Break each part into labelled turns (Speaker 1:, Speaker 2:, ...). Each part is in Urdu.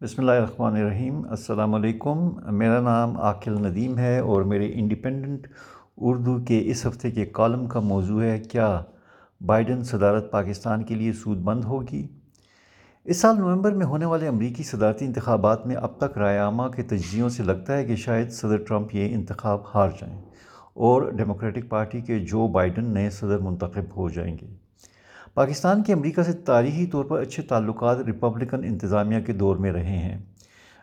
Speaker 1: بسم اللہ الرحمن الرحیم۔ السلام علیکم۔ میرا نام عاقل ندیم ہے اور میرے انڈیپینڈنٹ اردو کے اس ہفتے کے کالم کا موضوع ہے، کیا بائیڈن صدارت پاکستان کے لیے سود بند ہوگی؟ اس سال نومبر میں ہونے والے امریکی صدارتی انتخابات میں اب تک رائے عامہ کے تجزیوں سے لگتا ہے کہ شاید صدر ٹرمپ یہ انتخاب ہار جائیں اور ڈیموکریٹک پارٹی کے جو بائیڈن نئے صدر منتخب ہو جائیں گے۔ پاکستان کے امریکہ سے تاریخی طور پر اچھے تعلقات ریپبلکن انتظامیہ کے دور میں رہے ہیں۔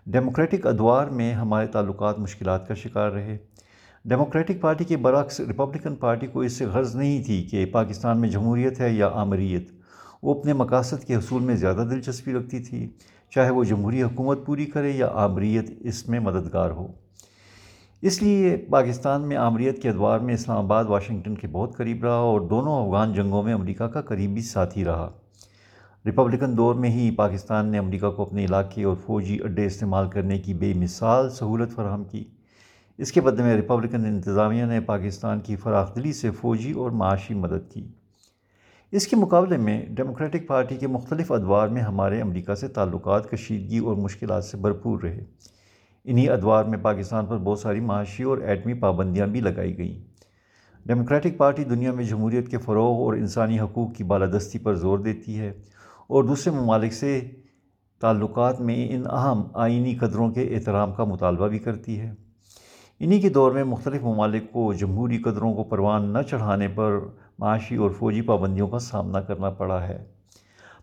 Speaker 1: ڈیموکریٹک ادوار میں ہمارے تعلقات مشکلات کا شکار رہے۔ ڈیموکریٹک پارٹی کے برعکس ریپبلکن پارٹی کو اس سے غرض نہیں تھی کہ پاکستان میں جمہوریت ہے یا آمریت۔ وہ اپنے مقاصد کے حصول میں زیادہ دلچسپی رکھتی تھی، چاہے وہ جمہوری حکومت پوری کرے یا آمریت اس میں مددگار ہو۔ اس لیے پاکستان میں آمریت کے ادوار میں اسلام آباد، واشنگٹن کے بہت قریب رہا اور دونوں افغان جنگوں میں امریکہ کا قریبی ساتھی رہا۔ ریپبلکن دور میں ہی پاکستان نے امریکہ کو اپنے علاقے اور فوجی اڈے استعمال کرنے کی بے مثال سہولت فراہم کی۔ اس کے بدلے میں ریپبلکن انتظامیہ نے پاکستان کی فراخ دلی سے فوجی اور معاشی مدد کی۔ اس کے مقابلے میں ڈیموکریٹک پارٹی کے مختلف ادوار میں ہمارے امریکہ سے تعلقات، کشیدگی اور مشکلات سے بھرپور رہے۔ انہی ادوار میں پاکستان پر بہت ساری معاشی اور ایٹمی پابندیاں بھی لگائی گئیں۔ ڈیموکریٹک پارٹی دنیا میں جمہوریت کے فروغ اور انسانی حقوق کی بالادستی پر زور دیتی ہے اور دوسرے ممالک سے تعلقات میں ان اہم آئینی قدروں کے احترام کا مطالبہ بھی کرتی ہے۔ انہی کے دور میں مختلف ممالک کو جمہوری قدروں کو پروان نہ چڑھانے پر معاشی اور فوجی پابندیوں کا سامنا کرنا پڑا ہے۔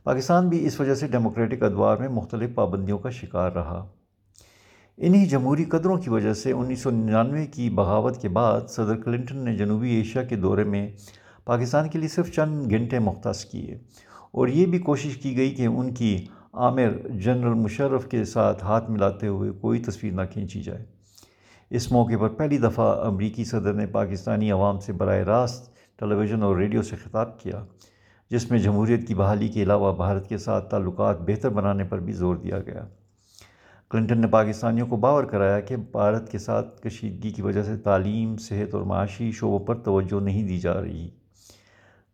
Speaker 1: پاکستان بھی اس وجہ سے ڈیموکریٹک ادوار میں مختلف پابندیوں کا شکار رہا۔ انہی جمہوری قدروں کی وجہ سے انیس سو ننانوے کی بغاوت کے بعد صدر کلنٹن نے جنوبی ایشیا کے دورے میں پاکستان کے لیے صرف چند گھنٹے مختص کیے اور یہ بھی کوشش کی گئی کہ ان کی عامر جنرل مشرف کے ساتھ ہاتھ ملاتے ہوئے کوئی تصویر نہ کھینچی جائے۔ اس موقع پر پہلی دفعہ امریکی صدر نے پاکستانی عوام سے براہ راست ٹیلی ویژن اور ریڈیو سے خطاب کیا، جس میں جمہوریت کی بحالی کے علاوہ بھارت کے ساتھ تعلقات بہتر بنانے پر بھی زور دیا گیا۔ کلنٹن نے پاکستانیوں کو باور کرایا کہ بھارت کے ساتھ کشیدگی کی وجہ سے تعلیم، صحت اور معاشی شعبوں پر توجہ نہیں دی جا رہی۔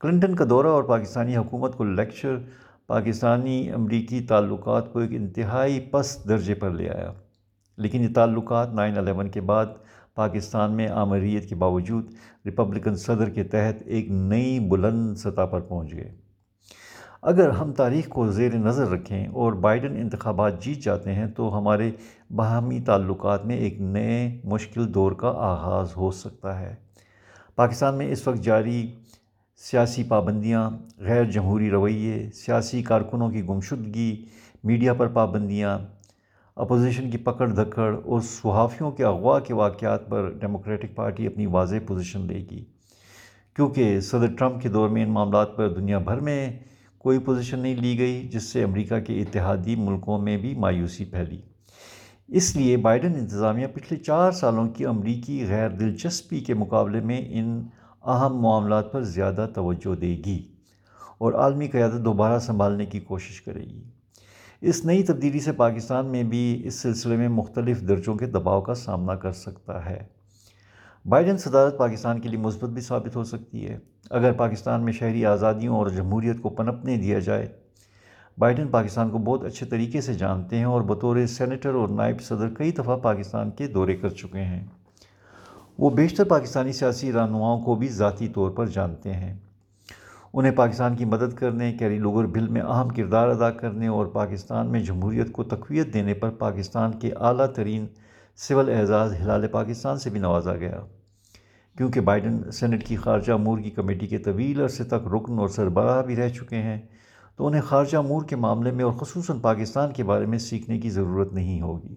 Speaker 1: کلنٹن کا دورہ اور پاکستانی حکومت کو لیکچر پاکستانی امریکی تعلقات کو ایک انتہائی پس درجے پر لے آیا۔ لیکن یہ تعلقات نائن الیون کے بعد پاکستان میں آمریت کے باوجود ریپبلکن صدر کے تحت ایک نئی بلند سطح پر پہنچ گئے۔ اگر ہم تاریخ کو زیر نظر رکھیں اور بائیڈن انتخابات جیت جاتے ہیں تو ہمارے باہمی تعلقات میں ایک نئے مشکل دور کا آغاز ہو سکتا ہے۔ پاکستان میں اس وقت جاری سیاسی پابندیاں، غیر جمہوری رویے، سیاسی کارکنوں کی گمشدگی، میڈیا پر پابندیاں، اپوزیشن کی پکڑ دھکڑ اور صحافیوں کے اغوا کے واقعات پر ڈیموکریٹک پارٹی اپنی واضح پوزیشن لے گی۔ کیونکہ صدر ٹرمپ کے دور میں ان معاملات پر دنیا بھر میں کوئی پوزیشن نہیں لی گئی، جس سے امریکہ کے اتحادی ملکوں میں بھی مایوسی پھیلی۔ اس لیے بائیڈن انتظامیہ پچھلے چار سالوں کی امریکی غیر دلچسپی کے مقابلے میں ان اہم معاملات پر زیادہ توجہ دے گی اور عالمی قیادت دوبارہ سنبھالنے کی کوشش کرے گی۔ اس نئی تبدیلی سے پاکستان میں بھی اس سلسلے میں مختلف درجوں کے دباؤ کا سامنا کر سکتا ہے۔ بائیڈن صدارت پاکستان کے لیے مثبت بھی ثابت ہو سکتی ہے۔ اگر پاکستان میں شہری آزادیوں اور جمہوریت کو پنپنے دیا جائے، بائیڈن پاکستان کو بہت اچھے طریقے سے جانتے ہیں اور بطور سینیٹر اور نائب صدر کئی دفعہ پاکستان کے دورے کر چکے ہیں۔ وہ بیشتر پاکستانی سیاسی رہنماؤں کو بھی ذاتی طور پر جانتے ہیں۔ انہیں پاکستان کی مدد کرنے، کیری لوگر بل میں اہم کردار ادا کرنے اور پاکستان میں جمہوریت کو تقویت دینے پر پاکستان کے اعلیٰ ترین سول اعزاز ہلال پاکستان سے بھی نوازا گیا۔ کیونکہ بائیڈن سینٹ کی خارجہ امور کی کمیٹی کے طویل عرصے تک رکن اور سربراہ بھی رہ چکے ہیں، تو انہیں خارجہ امور کے معاملے میں اور خصوصاً پاکستان کے بارے میں سیکھنے کی ضرورت نہیں ہوگی۔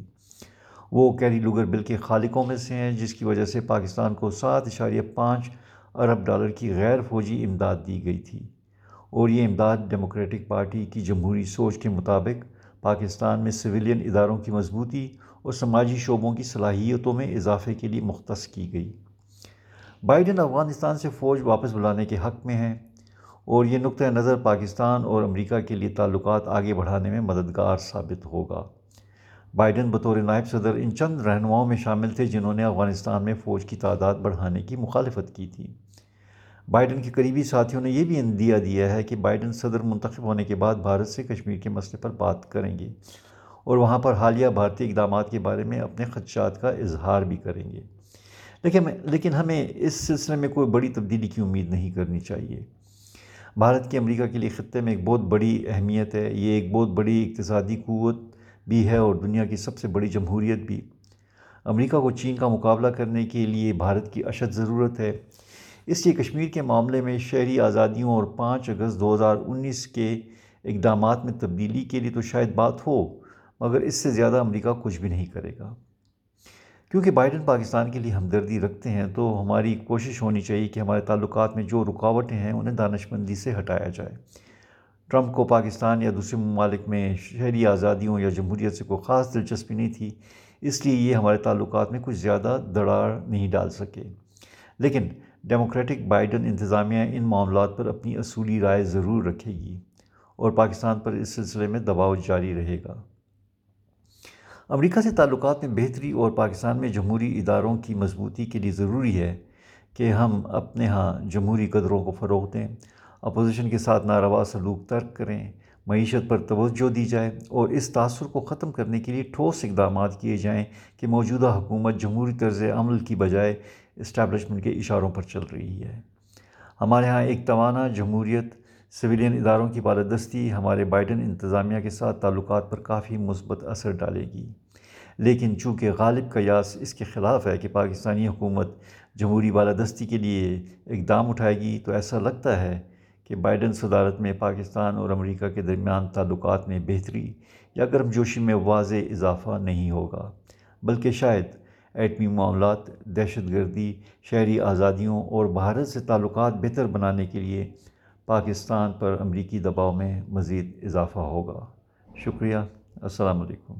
Speaker 1: وہ کیری لوگر بل کے خالقوں میں سے ہیں، جس کی وجہ سے پاکستان کو سات اشاریہ پانچ ارب ڈالر کی غیر فوجی امداد دی گئی تھی۔ اور یہ امداد ڈیموکریٹک پارٹی کی جمہوری سوچ کے مطابق پاکستان میں سویلین اداروں کی مضبوطی اور سماجی شعبوں کی صلاحیتوں میں اضافے کے لیے مختص کی گئی۔ بائیڈن افغانستان سے فوج واپس بلانے کے حق میں ہیں اور یہ نقطۂ نظر پاکستان اور امریکہ کے لیے تعلقات آگے بڑھانے میں مددگار ثابت ہوگا۔ بائیڈن بطور نائب صدر ان چند رہنماؤں میں شامل تھے جنہوں نے افغانستان میں فوج کی تعداد بڑھانے کی مخالفت کی تھی۔ بائیڈن کے قریبی ساتھیوں نے یہ بھی اندیا دیا ہے کہ بائیڈن صدر منتخب ہونے کے بعد بھارت سے کشمیر کے مسئلے پر بات کریں گے۔ اور وہاں پر حالیہ بھارتی اقدامات کے بارے میں اپنے خدشات کا اظہار بھی کریں گے۔ لیکن لیکن ہمیں اس سلسلے میں کوئی بڑی تبدیلی کی امید نہیں کرنی چاہیے۔ بھارت کی امریکہ کے لیے خطے میں ایک بہت بڑی اہمیت ہے، یہ ایک بہت بڑی اقتصادی قوت بھی ہے اور دنیا کی سب سے بڑی جمہوریت بھی۔ امریکہ کو چین کا مقابلہ کرنے کے لیے بھارت کی اشد ضرورت ہے۔ اس لیے کشمیر کے معاملے میں شہری آزادیوں اور پانچ اگست دو ہزار انیس کے اقدامات میں تبدیلی کے لیے تو شاید بات ہو۔ مگر اس سے زیادہ امریکہ کچھ بھی نہیں کرے گا۔ کیونکہ بائیڈن پاکستان کے لیے ہمدردی رکھتے ہیں تو ہماری کوشش ہونی چاہیے کہ ہمارے تعلقات میں جو رکاوٹیں ہیں انہیں دانش مندی سے ہٹایا جائے۔ ٹرمپ کو پاکستان یا دوسرے ممالک میں شہری آزادیوں یا جمہوریت سے کوئی خاص دلچسپی نہیں تھی، اس لیے یہ ہمارے تعلقات میں کچھ زیادہ دڑار نہیں ڈال سکے۔ لیکن ڈیموکریٹک بائیڈن انتظامیہ ان معاملات پر اپنی اصولی رائے ضرور رکھے گی اور پاکستان پر اس سلسلے میں دباؤ جاری رہے گا۔ امریکہ سے تعلقات میں بہتری اور پاکستان میں جمہوری اداروں کی مضبوطی کے لیے ضروری ہے کہ ہم اپنے ہاں جمہوری قدروں کو فروغ دیں اپوزیشن کے ساتھ ناروا سلوک ترک کریں، معیشت پر توجہ دی جائے اور اس تاثر کو ختم کرنے کے لیے ٹھوس اقدامات کیے جائیں کہ موجودہ حکومت جمہوری طرز عمل کی بجائے اسٹیبلشمنٹ کے اشاروں پر چل رہی ہے۔ ہمارے ہاں ایک توانا جمہوریت سویلین اداروں کی بالادستی ہمارے بائیڈن انتظامیہ کے ساتھ تعلقات پر کافی مثبت اثر ڈالے گی۔ لیکن چونکہ غالب قیاس اس کے خلاف ہے کہ پاکستانی حکومت جمہوری بالادستی کے لیے اقدام اٹھائے گی، تو ایسا لگتا ہے کہ بائیڈن صدارت میں پاکستان اور امریکہ کے درمیان تعلقات میں بہتری یا گرم جوشی میں واضح اضافہ نہیں ہوگا۔ بلکہ شاید ایٹمی معاملات، دہشت گردی، شہری آزادیوں اور بھارت سے تعلقات بہتر بنانے کے لیے پاکستان پر امریکی دباؤ میں مزید اضافہ ہوگا۔ شکریہ۔ السلام علیکم۔